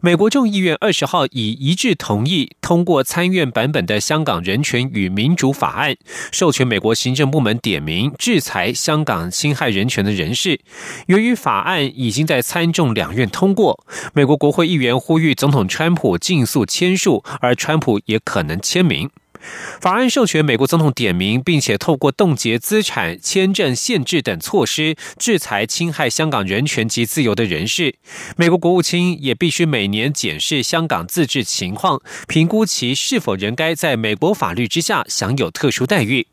美国众议院二十号已一致同意通过参院版本的《香港人权与民主法案》，授权美国行政部门点名制裁香港侵害人权的人士。由于法案已经在参众两院通过，美国国会议员呼吁总统川普尽速签署，而川普也可能签名。法案授权美国总统点名，并且透过冻结资产、签证限制等措施制裁侵害香港人权及自由的人士。美国国务卿也必须每年检视香港自治情况，评估其是否仍该在美国法律之下享有特殊待遇。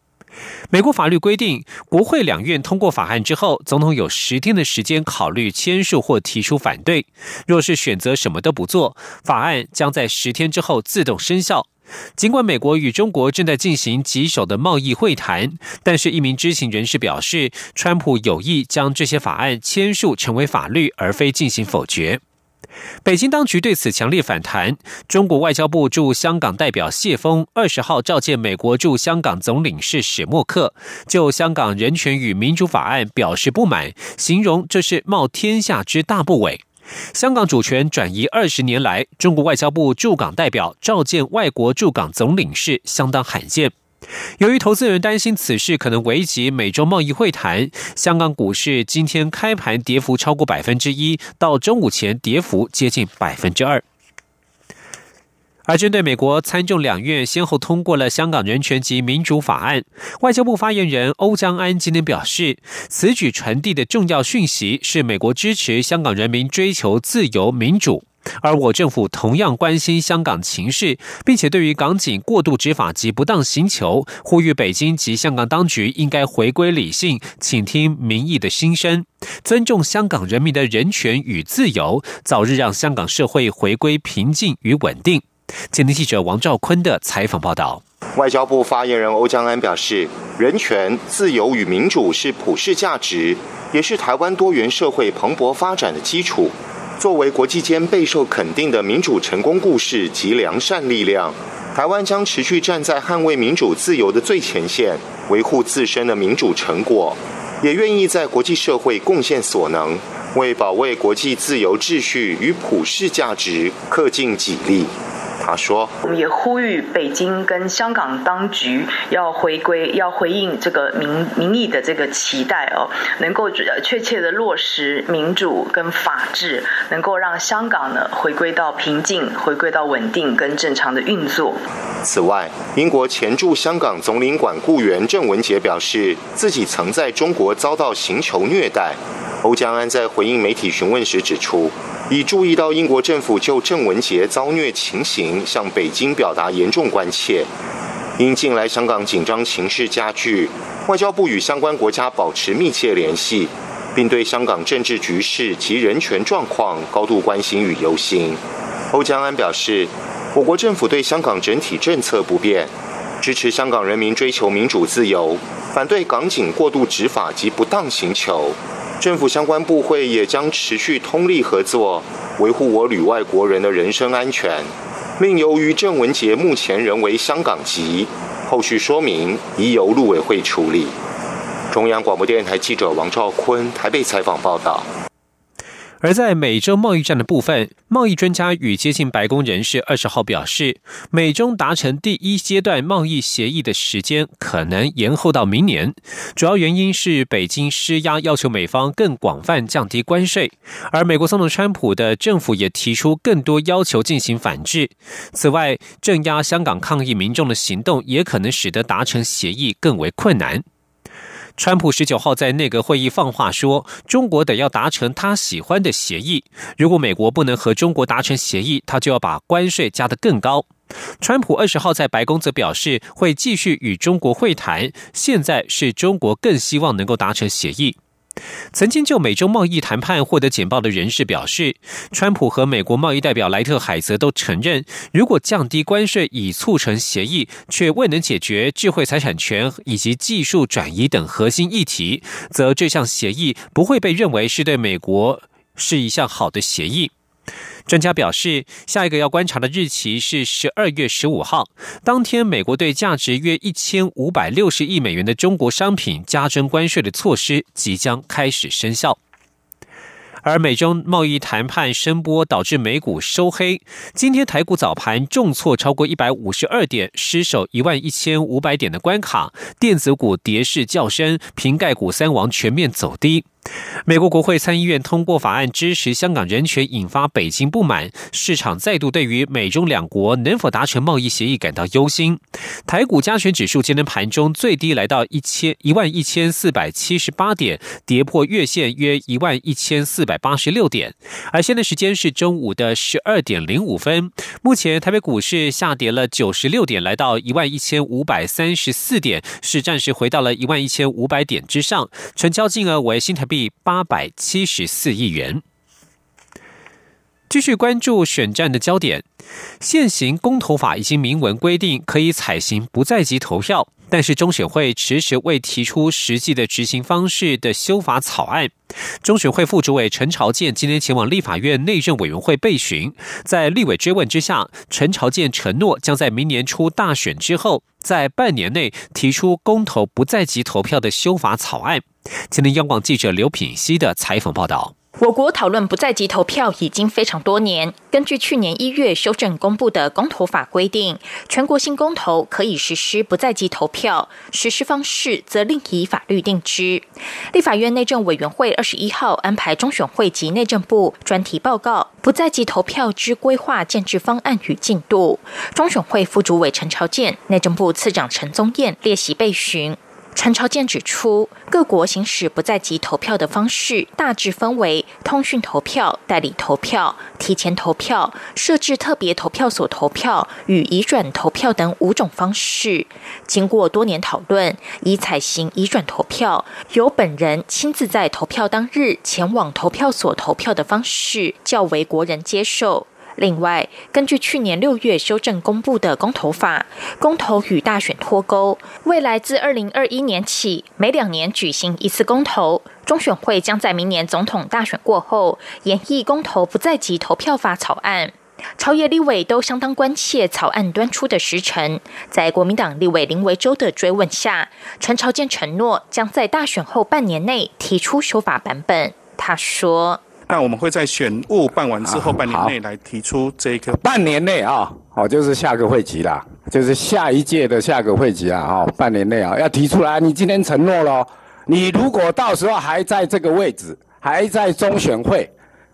美国法律规定，国会两院通过法案之后，总统有十天的时间考虑签署或提出反对。若是选择什么都不做，法案将在十天之后自动生效。尽管美国与中国正在进行棘手的贸易会谈，但是一名知情人士表示，川普有意将这些法案签署成为法律，而非进行否决。北京当局对此强烈反弹。中国外交部驻香港代表谢峰二十号召见美国驻香港总领事史默克，就香港人权与民主法案表示不满，形容这是冒天下之大不韪。香港主权转移二十年来，中国外交部驻港代表召见外国驻港总领事相当罕见。由于投资人担心此事可能危及美洲贸易会谈，香港股市今天开盘跌幅超过百分之一，到中午前跌幅接近百分之二。而针对美国参众两院先后通过了香港人权及民主法案，外交部发言人欧江安今天表示，此举传递的重要讯息是美国支持香港人民追求自由民主，而我政府同样关心香港情势，并且对于港警过度执法及不当行求，呼吁北京及香港当局应该回归理性，倾听民意的心声，尊重香港人民的人权与自由，早日让香港社会回归平静与稳定。今天记者王兆坤的采访报道。外交部发言人欧江安表示，人权、自由与民主是普世价值，也是台湾多元社会蓬勃发展的基础。作为国际间备受肯定的民主成功故事及良善力量，台湾将持续站在捍卫民主自由的最前线，维护自身的民主成果，也愿意在国际社会贡献所能，为保卫国际自由秩序与普世价值恪尽己力。他说：“我们也呼吁北京跟香港当局要回归，要回应这个民民意的这个期待哦，能够确切的落实民主跟法治，能够让香港呢回归到平静，回归到稳定跟正常的运作。”此外，英国前驻香港总领馆雇员郑文杰表示，自己曾在中国遭到刑求虐待。欧江安在回应媒体询问时指出。已注意到英国政府就郑文杰遭虐情形向北京表达严重关切。因近来香港紧张情势加剧，外交部与相关国家保持密切联系，并对香港政治局势及人权状况高度关心与忧心。欧江安表示，我国政府对香港整体政策不变，支持香港人民追求民主自由，反对港警过度执法及不当行求。政府相关部会也将持续通力合作，维护我旅外国人的人身安全。另由于郑文杰目前仍为香港籍，后续说明已由陆委会处理。中央广播电台记者王兆坤台北采访报道。而在美洲贸易战的部分，贸易专家与接近白宫人士二十号表示，美中达成第一阶段贸易协议的时间可能延后到明年。主要原因是北京施压，要求美方更广泛降低关税，而美国总统川普的政府也提出更多要求进行反制。此外，镇压香港抗议民众的行动也可能使得达成协议更为困难。川普十九号在内阁会议放话说，中国得要达成他喜欢的协议。如果美国不能和中国达成协议，他就要把关税加得更高。川普二十号在白宫则表示，会继续与中国会谈。现在是中国更希望能够达成协议。曾经就美洲贸易谈判获得简报的人士表示，川普和美国贸易代表莱特海泽都承认，如果降低关税以促成协议，却未能解决智慧财产权以及技术转移等核心议题，则这项协议不会被认为是对美国是一项好的协议。专家表示，下一个要观察的日期是十二月十五号，当天美国对价值约一千五百六十亿美元的中国商品加征关税的措施即将开始生效。而美中贸易谈判声波导致美股收黑，今天台股早盘重挫超过一百五十二点，失守一万一千五百点的关卡，电子股跌势较深，瓶盖股三王全面走低。美国国会参议院通过法案支持香港人权，引发北京不满，市场再度对于美中两国能否达成贸易协议感到忧心。台股加权指数今天盘中最低来到一千一万一千四百七十八点，跌破月线约一万一千四百八十六点。而现在时间是中午的十二点零五分，目前台北股市下跌了九十六点，来到一万一千五百三十四点，是暂时回到了一万一千五百点之上，成交金额为新台。币八百七十四亿元。继续关注选战的焦点，现行公投法已经明文规定可以采行不在籍投票，但是中选会迟迟未提出实际的执行方式的修法草案。中选会副主委陈朝建今天前往立法院内政委员会备询，在立委追问之下，陈朝建承诺将在明年初大选之后，在半年内提出公投不在籍投票的修法草案。今天，央广记者刘品熙的采访报道。我国讨论不在籍投票已经非常多年。根据去年一月修正公布的公投法规定，全国性公投可以实施不在籍投票，实施方式则另以法律定之。立法院内政委员会二十一号安排中选会及内政部专题报告不在籍投票之规划建制方案与进度。中选会副主委陈朝健、内政部次长陈宗彦列席备询。陈朝健指出，各国行使不在籍投票的方式大致分为通讯投票、代理投票、提前投票、设置特别投票所投票与移转投票等五种方式。经过多年讨论，以采行移转投票，由本人亲自在投票当日前往投票所投票的方式，较为国人接受。另外，根据去年六月修正公布的公投法，公投与大选脱钩，未来自二零二一年起，每两年举行一次公投。中选会将在明年总统大选过后，演绎公投不再及投票法草案。朝野立委都相当关切草案端出的时辰。在国民党立委林维洲的追问下，陈朝健承诺将在大选后半年内提出修法版本。他说。那我们会在选务办完之后半年内来提出这个。半年内啊，好，就是下个会期啦，就是下一届的下个会期啊，哈，半年内啊要提出来。你今天承诺了，你如果到时候还在这个位置，还在中选会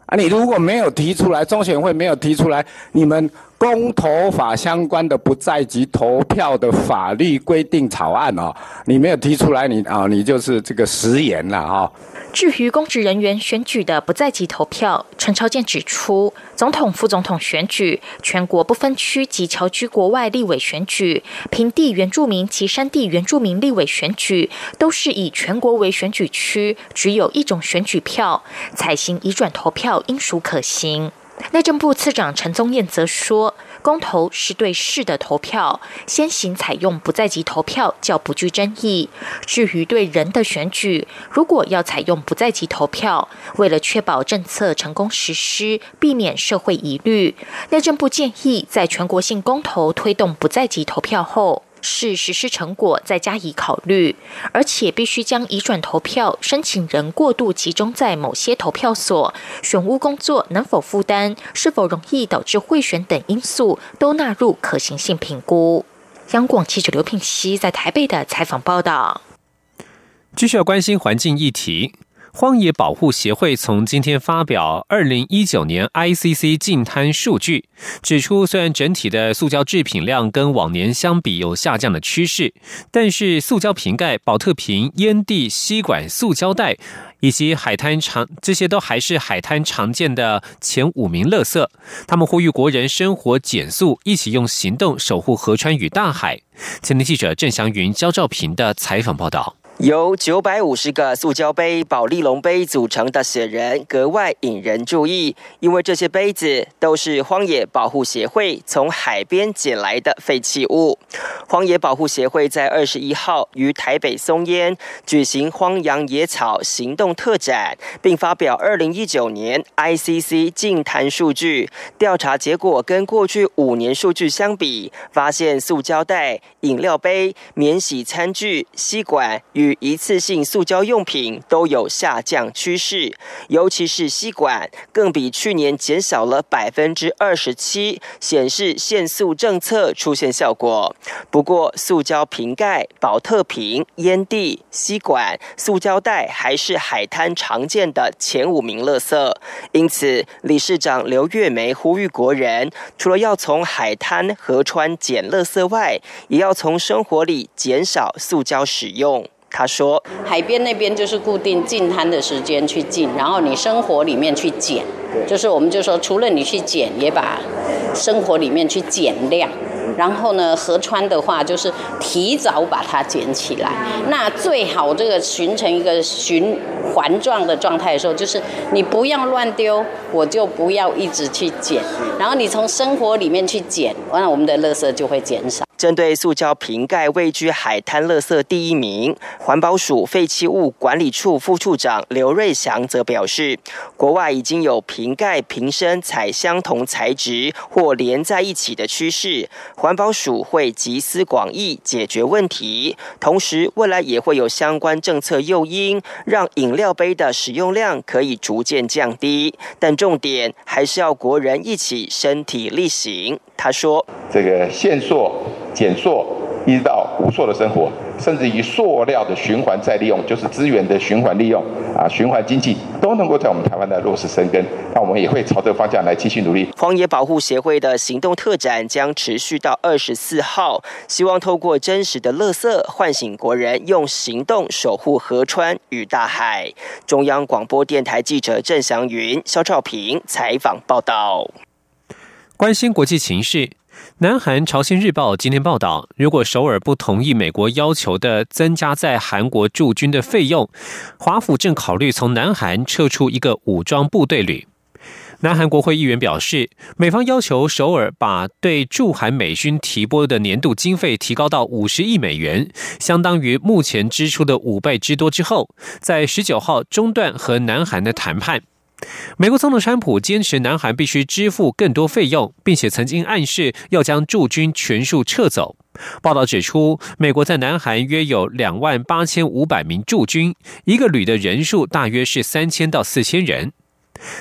啊，你如果没有提出来，中选会没有提出来，你们公投法相关的不在籍投票的法律规定草案哦，你没有提出来，你啊，你就是这个食言了哈。至于公职人员选举的不在籍投票，陈朝健指出，总统、副总统选举、全国不分区及侨居国外立委选举、平地原住民及山地原住民立委选举，都是以全国为选举区，只有一种选举票，采行移转投票应属可行。内政部次长陈宗彦则说。公投是对事的投票，先行采用不在籍投票较不具争议。至于对人的选举，如果要采用不在籍投票，为了确保政策成功实施，避免社会疑虑，内政部建议在全国性公投推动不在籍投票后。是实施成果再加以考虑，而且必须将移转投票申请人过度集中在某些投票所，选务工作能否负担，是否容易导致贿选等因素都纳入可行性评估。央广记者刘品熙在台北的采访报道。继续要关心环境议题。荒野保护协会从今天发表二零一九年 ICC 净滩数据，指出虽然整体的塑胶制品量跟往年相比有下降的趋势，但是塑胶瓶盖、保特瓶、烟蒂、吸管、塑胶袋以及海滩常这些都还是海滩常见的前五名垃圾。他们呼吁国人生活减速，一起用行动守护河川与大海。前天记者郑祥云、焦兆平的采访报道。由九百五十个塑胶杯、保利龙杯组成的雪人格外引人注意，因为这些杯子都是荒野保护协会从海边捡来的废弃物。荒野保护协会在二十一号于台北松烟举行荒洋野草行动特展，并发表二零一九年 ICC 净滩数据调查结果，跟过去五年数据相比，发现塑胶袋、饮料杯、免洗餐具、吸管与与一次性塑胶用品都有下降趋势，尤其是吸管更比去年减少了百分之二十七，显示限塑政策出现效果。不过，塑胶瓶盖、保特瓶、烟蒂、吸管、塑胶袋还是海滩常见的前五名垃圾。因此，理事长刘月梅呼吁国人，除了要从海滩、河川捡垃圾外，也要从生活里减少塑胶使用。他说：“海边那边就是固定进滩的时间去进，然后你生活里面去捡，就是我们就说，除了你去捡，也把生活里面去减量。然后呢，河川的话就是提早把它捡起来。那最好这个形成一个循环状的状态的时候，就是你不要乱丢，我就不要一直去捡。然后你从生活里面去捡，完了我们的垃圾就会减少。”针对塑胶瓶盖位居海滩垃圾第一名，环保署废弃物管理处副处长刘瑞祥则表示，国外已经有瓶盖瓶身采相同材质或连在一起的趋势，环保署会集思广益解决问题，同时未来也会有相关政策诱因，让饮料杯的使用量可以逐渐降低，但重点还是要国人一起身体力行。他说：“这个线索。”减塑，一直到无塑的生活，甚至于塑料的循环再利用，就是资源的循环利用啊，循环经济都能够在我们台湾的落实生根。那我们也会朝这个方向来继续努力。荒野保护协会的行动特展将持续到二十四号，希望透过真实的垃圾，唤醒国人用行动守护河川与大海。中央广播电台记者郑祥云、肖兆平采访报道。关心国际情势。南韩朝鲜日报今天报道，如果首尔不同意美国要求的增加在韩国驻军的费用，华府正考虑从南韩撤出一个武装部队旅。南韩国会议员表示，美方要求首尔把对驻韩美军提拨的年度经费提高到五十亿美元，相当于目前支出的五倍之多之后，在十九号中断和南韩的谈判。美国总统川普坚持南韩必须支付更多费用，并且曾经暗示要将驻军全数撤走。报道指出，美国在南韩约有两万八千五百名驻军，一个旅的人数大约是三千到四千人。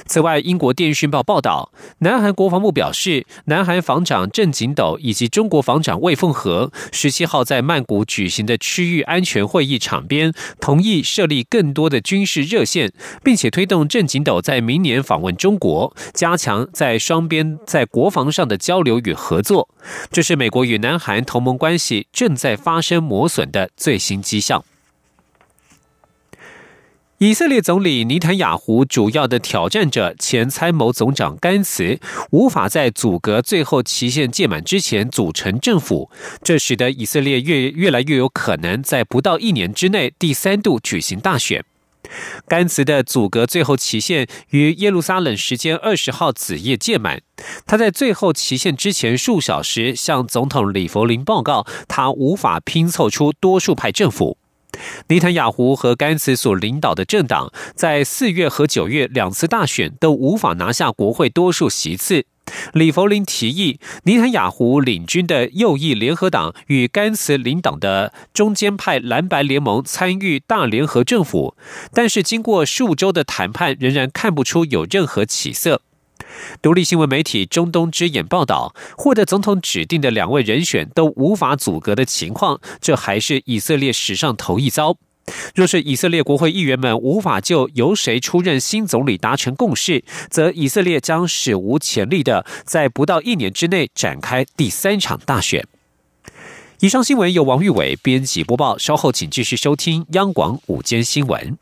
此外，英国电讯报报道，南韩国防部表示，南韩防长郑景斗以及中国防长魏凤和十七号在曼谷举行的区域安全会议场边，同意设立更多的军事热线，并且推动郑景斗在明年访问中国，加强在双边在国防上的交流与合作。这是美国与南韩同盟关系正在发生磨损的最新迹象。以色列总理尼坦雅胡主要的挑战者前参谋总长甘茨无法在阻隔最后期限届满之前组成政府，这使得以色列越越来越有可能在不到一年之内第三度举行大选。甘茨的阻隔最后期限于耶路撒冷时间二十号子夜届满，他在最后期限之前数小时向总统里弗林报告，他无法拼凑出多数派政府。尼坦雅胡和甘茨所领导的政党在四月和九月两次大选都无法拿下国会多数席次。李弗林提议，尼坦雅胡领军的右翼联合党与甘茨领导的中间派蓝白联盟参与大联合政府，但是经过数周的谈判，仍然看不出有任何起色。独立新闻媒体中东之眼报道，获得总统指定的两位人选都无法阻隔的情况，这还是以色列史上头一遭。若是以色列国会议员们无法就由谁出任新总理达成共识，则以色列将史无前例的在不到一年之内展开第三场大选。以上新闻由王玉伟编辑播报，稍后请继续收听央广午间新闻。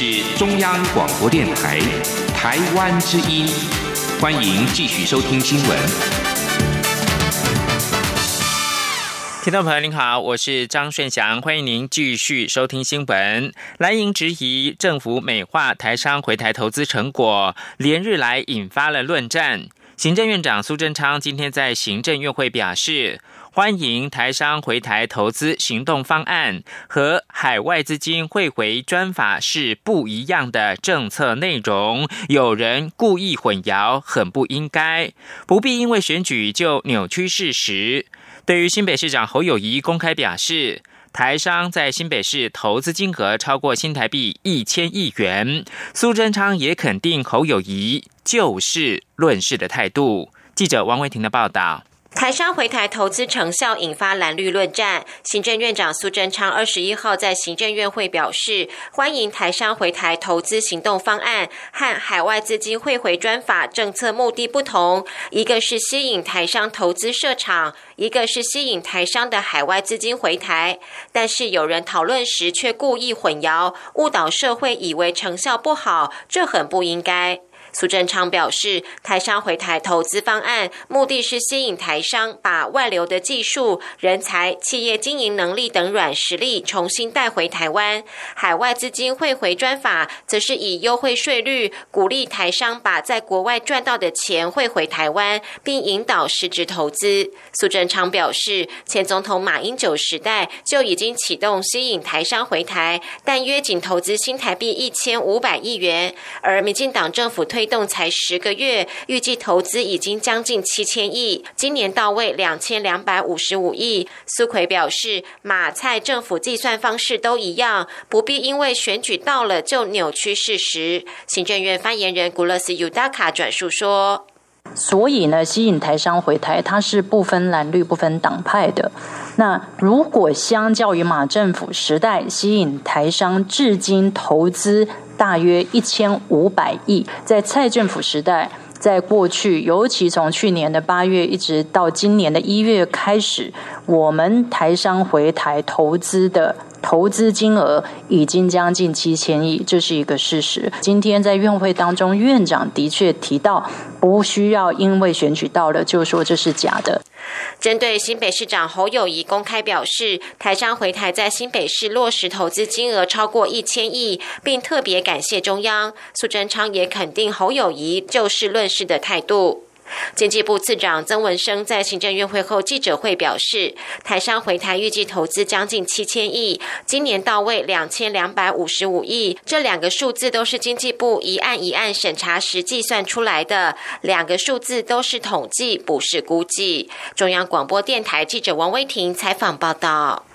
是中央广播电台台湾之音，欢迎继续收听新闻。听众朋友您好，我是张顺祥，欢迎您继续收听新闻。蓝营质疑政府美化台商回台投资成果，连日来引发了论战。行政院长苏贞昌今天在行政院会表示。欢迎台商回台投资行动方案和海外资金汇回专法是不一样的政策内容，有人故意混淆，很不应该，不必因为选举就扭曲事实。对于新北市长侯友谊公开表示，台商在新北市投资金额超过新台币一千亿元，苏贞昌也肯定侯友谊就事论事的态度。记者王维婷的报道。台商回台投资成效引发蓝绿论战。行政院长苏贞昌二十一号在行政院会表示，欢迎台商回台投资行动方案和海外资金汇回专法政策目的不同，一个是吸引台商投资设厂，一个是吸引台商的海外资金回台。但是有人讨论时却故意混淆，误导社会以为成效不好，这很不应该。苏贞昌表示，台商回台投资方案目的是吸引台商把外流的技术、人才、企业经营能力等软实力重新带回台湾。海外资金汇回专法则是以优惠税率鼓励台商把在国外赚到的钱汇回台湾，并引导实质投资。苏贞昌表示，前总统马英九时代就已经启动吸引台商回台，但约仅投资新台币一千五百亿元，而民进党政府推。推动才十个月，预计投资已经将近七千亿，今年到位两千两百五十五亿。苏奎表示，马蔡政府计算方式都一样，不必因为选举到了就扭曲事实。行政院发言人古勒斯尤达卡转述说：“所以呢，吸引台商回台，它是不分蓝绿、不分党派的。那如果相较于马政府时代，吸引台商至今投资。”大约一千五百亿，在蔡政府时代，在过去，尤其从去年的八月一直到今年的一月开始，我们台商回台投资的。投资金额已经将近七千亿，这是一个事实。今天在院会当中，院长的确提到，不需要因为选举到了就说这是假的。针对新北市长侯友谊公开表示，台商回台在新北市落实投资金额超过一千亿，并特别感谢中央。苏贞昌也肯定侯友谊就事论事的态度。经济部次长曾文生在行政院会后记者会表示，台商回台预计投资将近七千亿，今年到位两千两百五十五亿。这两个数字都是经济部一案一案审查时计算出来的，两个数字都是统计，不是估计。中央广播电台记者王威婷采访报道。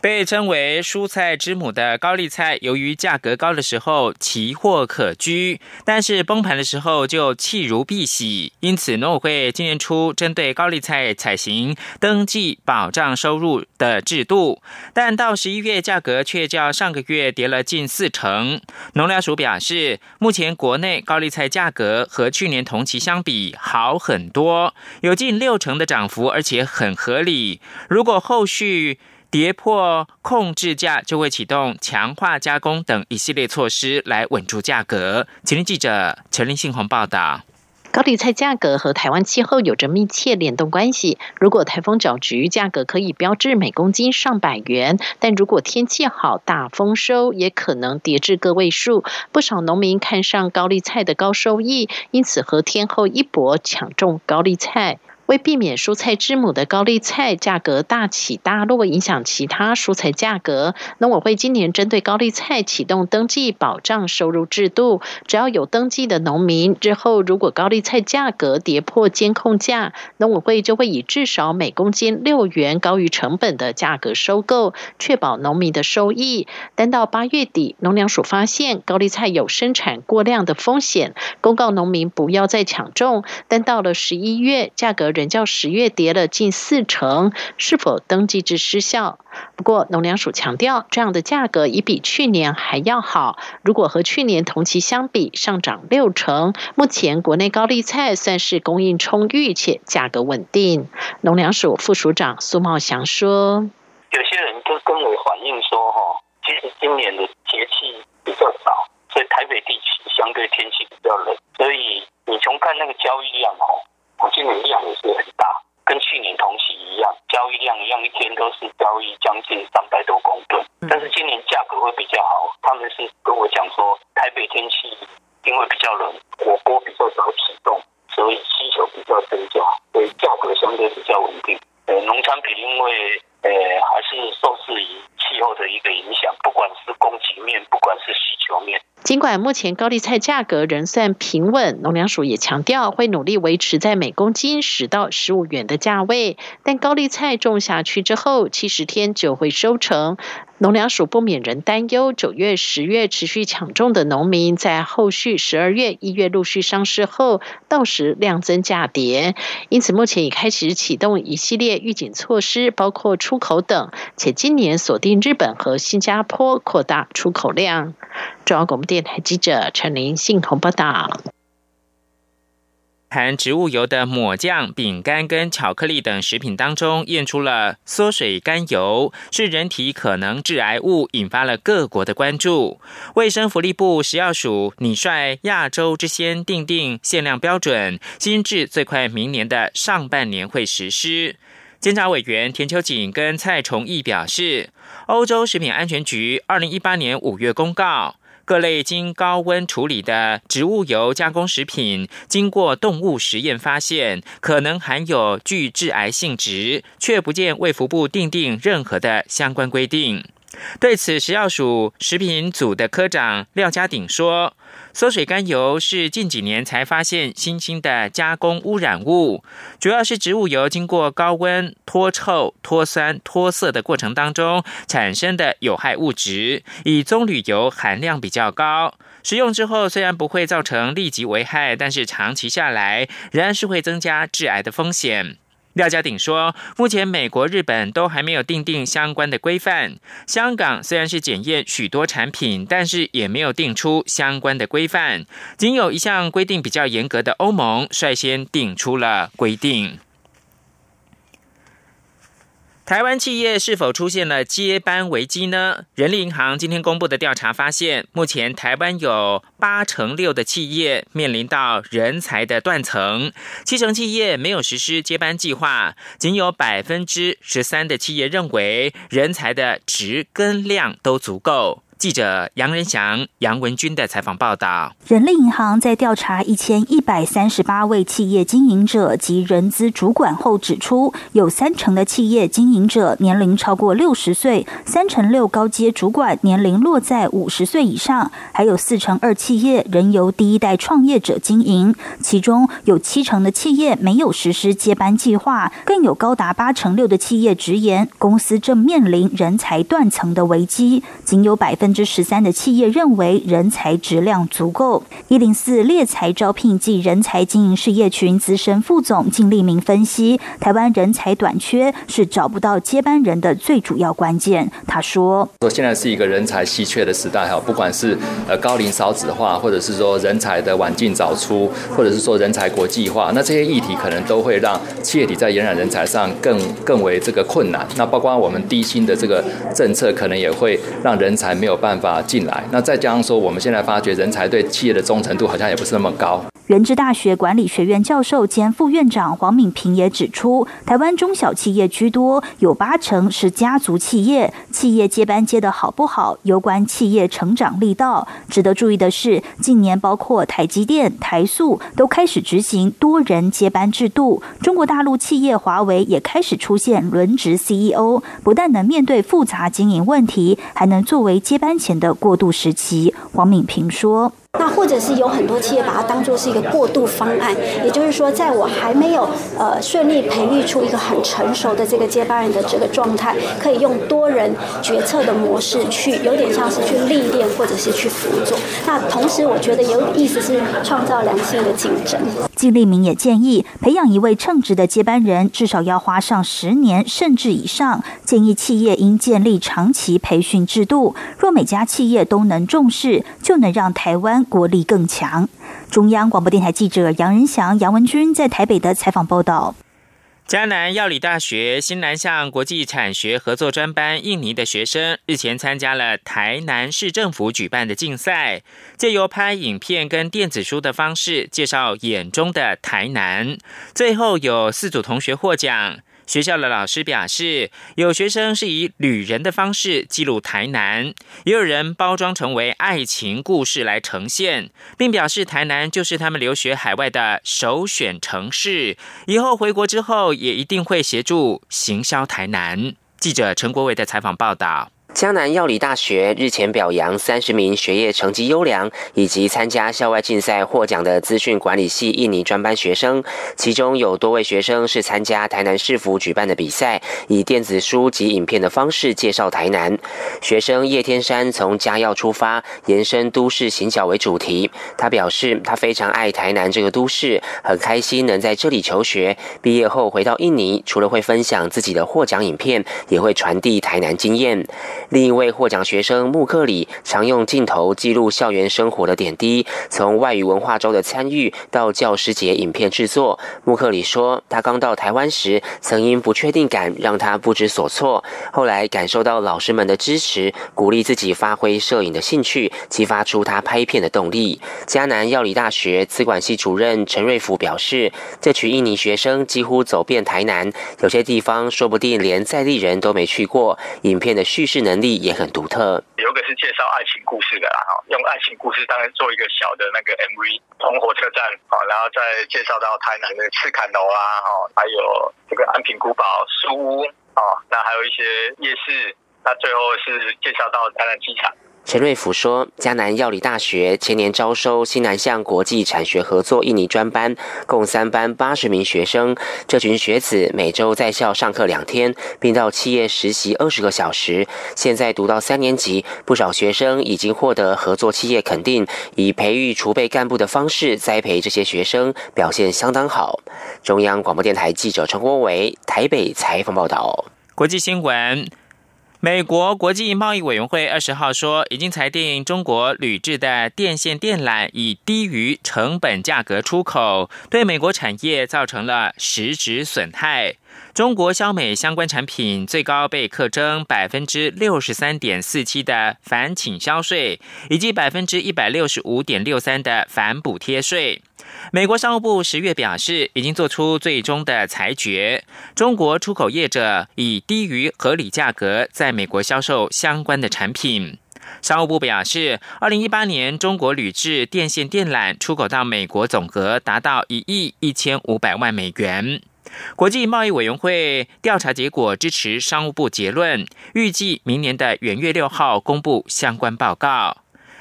被称为蔬菜之母的高丽菜，由于价格高的时候奇货可居，但是崩盘的时候就弃如敝屣。因此，农委会今年初针对高丽菜采行登记保障收入的制度，但到十一月价格却较上个月跌了近四成。农粮署表示，目前国内高丽菜价格和去年同期相比好很多，有近六成的涨幅，而且很合理。如果后续跌破控制价，就会启动强化加工等一系列措施来稳住价格。吉林记者陈林信宏报道。高丽菜价格和台湾气候有着密切联动关系。如果台风搅局，价格可以飙至每公斤上百元；但如果天气好，大丰收，也可能跌至个位数。不少农民看上高丽菜的高收益，因此和天后一搏抢种高丽菜。为避免蔬菜之母的高丽菜价格大起大落，影响其他蔬菜价格，农委会今年针对高丽菜启动登记保障收入制度。只要有登记的农民，日后如果高丽菜价格跌破监控价，农委会就会以至少每公斤六元高于成本的价格收购，确保农民的收益。但到八月底，农粮署发现高丽菜有生产过量的风险，公告农民不要再抢种。但到了十一月，价格。仍较十月跌了近四成，是否登记制失效？不过农粮署强调，这样的价格已比去年还要好。如果和去年同期相比，上涨六成。目前国内高丽菜算是供应充裕且价格稳定。农粮署副署长苏茂祥说：“有些人都跟我反映说，哈，其实今年的节气。”比较少，所以台北地区相对天气比较冷，所以你从看那个交易量哦，我今年量也是很大，跟去年同期一样，交易量一样，一天都是交易将近三百多公吨。但是今年价格会比较好，他们是跟我讲说，台北天气因为比较冷，火锅比较早启动，所以需求比较增加，所以价格相对比较稳定。呃，农产品因为呃还是受制于气候的一个影响，不管是供给面，不管是需求面。尽管目前高丽菜价格仍算平稳，农粮署也强调会努力维持在每公斤十到十五元的价位。但高丽菜种下去之后，七十天就会收成。农粮署不免人担忧，九月、十月持续抢种的农民，在后续十二月、一月陆续上市后，到时量增价跌。因此，目前已开始启动一系列预警措施，包括出口等，且今年锁定日本和新加坡，扩大出口量。中央广播电台记者陈玲信鸿报道。含植物油的抹酱、饼干跟巧克力等食品当中验出了缩水甘油，是人体可能致癌物，引发了各国的关注。卫生福利部食药署拟率亚洲之先定定限量标准，新制最快明年的上半年会实施。监察委员田秋瑾跟蔡崇义表示，欧洲食品安全局二零一八年五月公告。各类经高温处理的植物油加工食品，经过动物实验发现可能含有具致癌性质，却不见卫福部定定任何的相关规定。对此，食药署食品组的科长廖家鼎说：“缩水甘油是近几年才发现新兴的加工污染物，主要是植物油经过高温脱臭、脱酸、脱色的过程当中产生的有害物质，以棕榈油含量比较高。食用之后虽然不会造成立即危害，但是长期下来仍然是会增加致癌的风险。”廖家鼎说：“目前美国、日本都还没有定定相关的规范。香港虽然是检验许多产品，但是也没有定出相关的规范。仅有一项规定比较严格的欧盟率先定出了规定。”台湾企业是否出现了接班危机呢？人力银行今天公布的调查发现，目前台湾有八成六的企业面临到人才的断层，七成企业没有实施接班计划，仅有百分之十三的企业认为人才的值跟量都足够。记者杨仁祥、杨文军的采访报道：人力银行在调查一千一百三十八位企业经营者及人资主管后指出，有三成的企业经营者年龄超过六十岁，三成六高阶主管年龄落在五十岁以上，还有四成二企业仍由第一代创业者经营，其中有七成的企业没有实施接班计划，更有高达八成六的企业直言，公司正面临人才断层的危机，仅有百分。分之十三的企业认为人才质量足够。一零四猎才招聘暨人才经营事业群资深副总金立明分析，台湾人才短缺是找不到接班人的最主要关键。他说：“说现在是一个人才稀缺的时代哈，不管是呃高龄少子化，或者是说人才的晚进早出，或者是说人才国际化，那这些议题可能都会让企业体在延揽人才上更更为这个困难。那包括我们低薪的这个政策，可能也会让人才没有。”办法进来，那再加上说，我们现在发觉人才对企业的忠诚度好像也不是那么高。人智大学管理学院教授兼副院长黄敏平也指出，台湾中小企业居多，有八成是家族企业，企业接班接的好不好，有关企业成长力道。值得注意的是，近年包括台积电、台塑都开始执行多人接班制度，中国大陆企业华为也开始出现轮值 CEO，不但能面对复杂经营问题，还能作为接班前的过渡时期。黄敏平说。或者是有很多企业把它当做是一个过渡方案，也就是说，在我还没有呃顺利培育出一个很成熟的这个接班人的这个状态，可以用多人决策的模式去，有点像是去历练或者是去辅佐。那同时，我觉得有意思是创造良性的竞争。季立明也建议，培养一位称职的接班人，至少要花上十年甚至以上。建议企业应建立长期培训制度，若每家企业都能重视，就能让台湾。国力更强。中央广播电台记者杨仁祥、杨文君在台北的采访报道。迦南药理大学新南向国际产学合作专班印尼的学生日前参加了台南市政府举办的竞赛，借由拍影片跟电子书的方式介绍眼中的台南，最后有四组同学获奖。学校的老师表示，有学生是以旅人的方式记录台南，也有人包装成为爱情故事来呈现，并表示台南就是他们留学海外的首选城市，以后回国之后也一定会协助行销台南。记者陈国伟的采访报道。江南药理大学日前表扬三十名学业成绩优良以及参加校外竞赛获奖的资讯管理系印尼专班学生，其中有多位学生是参加台南市府举办的比赛，以电子书及影片的方式介绍台南。学生叶天山从家药出发，延伸都市行脚为主题。他表示，他非常爱台南这个都市，很开心能在这里求学。毕业后回到印尼，除了会分享自己的获奖影片，也会传递台南经验。另一位获奖学生穆克里常用镜头记录校园生活的点滴，从外语文化周的参与到教师节影片制作。穆克里说，他刚到台湾时，曾因不确定感让他不知所措，后来感受到老师们的支持，鼓励自己发挥摄影的兴趣，激发出他拍片的动力。迦南药理大学资管系主任陈瑞福表示，这群印尼学生几乎走遍台南，有些地方说不定连在地人都没去过。影片的叙事能力也很独特。有个是介绍爱情故事的啦，哈，用爱情故事当然做一个小的那个 MV，从火车站，好，然后再介绍到台南的赤坎楼啊，哈，还有这个安平古堡书屋，哦，那还有一些夜市，那最后是介绍到台南机场。陈瑞福说：“迦南药理大学前年招收新南向国际产学合作印尼专班，共三班八十名学生。这群学子每周在校上课两天，并到企业实习二十个小时。现在读到三年级，不少学生已经获得合作企业肯定，以培育储备干部的方式栽培这些学生，表现相当好。”中央广播电台记者陈国伟台北采访报道。国际新闻。美国国际贸易委员会二十号说，已经裁定中国铝制的电线电缆以低于成本价格出口，对美国产业造成了实质损害。中国消美相关产品最高被课征百分之六十三点四七的反倾销税，以及百分之一百六十五点六三的反补贴税。美国商务部十月表示，已经做出最终的裁决。中国出口业者以低于合理价格在美国销售相关的产品。商务部表示，二零一八年中国铝制电线电缆出口到美国总额达到一亿一千五百万美元。国际贸易委员会调查结果支持商务部结论，预计明年的元月六号公布相关报告。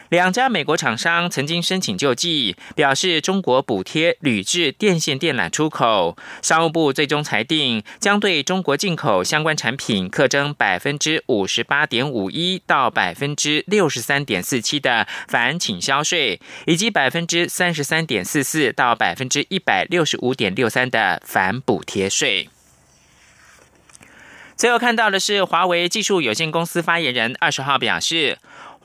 两家美国厂商曾经申请救济，表示中国补贴铝制电线电缆出口。商务部最终裁定，将对中国进口相关产品课征百分之五十八点五一到百分之六十三点四七的反倾销税，以及百分之三十三点四四到百分之一百六十五点六三的反补贴税。最后看到的是，华为技术有限公司发言人二十号表示。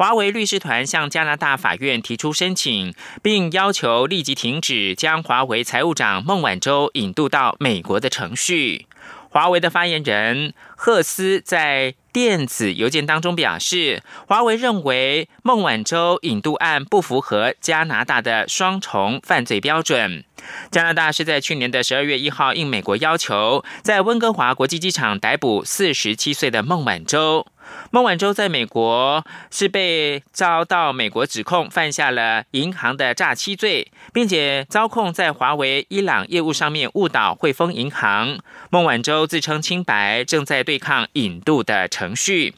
华为律师团向加拿大法院提出申请，并要求立即停止将华为财务长孟晚舟引渡到美国的程序。华为的发言人赫斯在电子邮件当中表示，华为认为孟晚舟引渡案不符合加拿大的双重犯罪标准。加拿大是在去年的十二月一号应美国要求，在温哥华国际机场逮捕四十七岁的孟晚舟。孟晚舟在美国是被遭到美国指控犯下了银行的诈欺罪，并且遭控在华为伊朗业务上面误导汇丰银行。孟晚舟自称清白，正在对抗引渡的程序。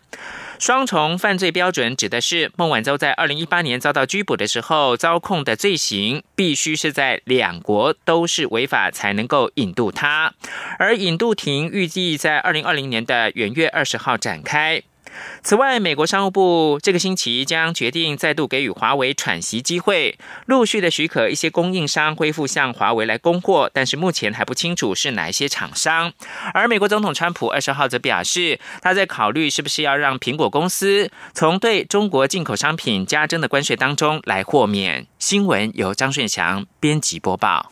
双重犯罪标准指的是孟晚舟在二零一八年遭到拘捕的时候，遭控的罪行必须是在两国都是违法才能够引渡他，而引渡庭预计在二零二零年的元月二十号展开。此外，美国商务部这个星期将决定再度给予华为喘息机会，陆续的许可一些供应商恢复向华为来供货，但是目前还不清楚是哪一些厂商。而美国总统川普二十号则表示，他在考虑是不是要让苹果公司从对中国进口商品加征的关税当中来豁免。新闻由张顺祥编辑播报。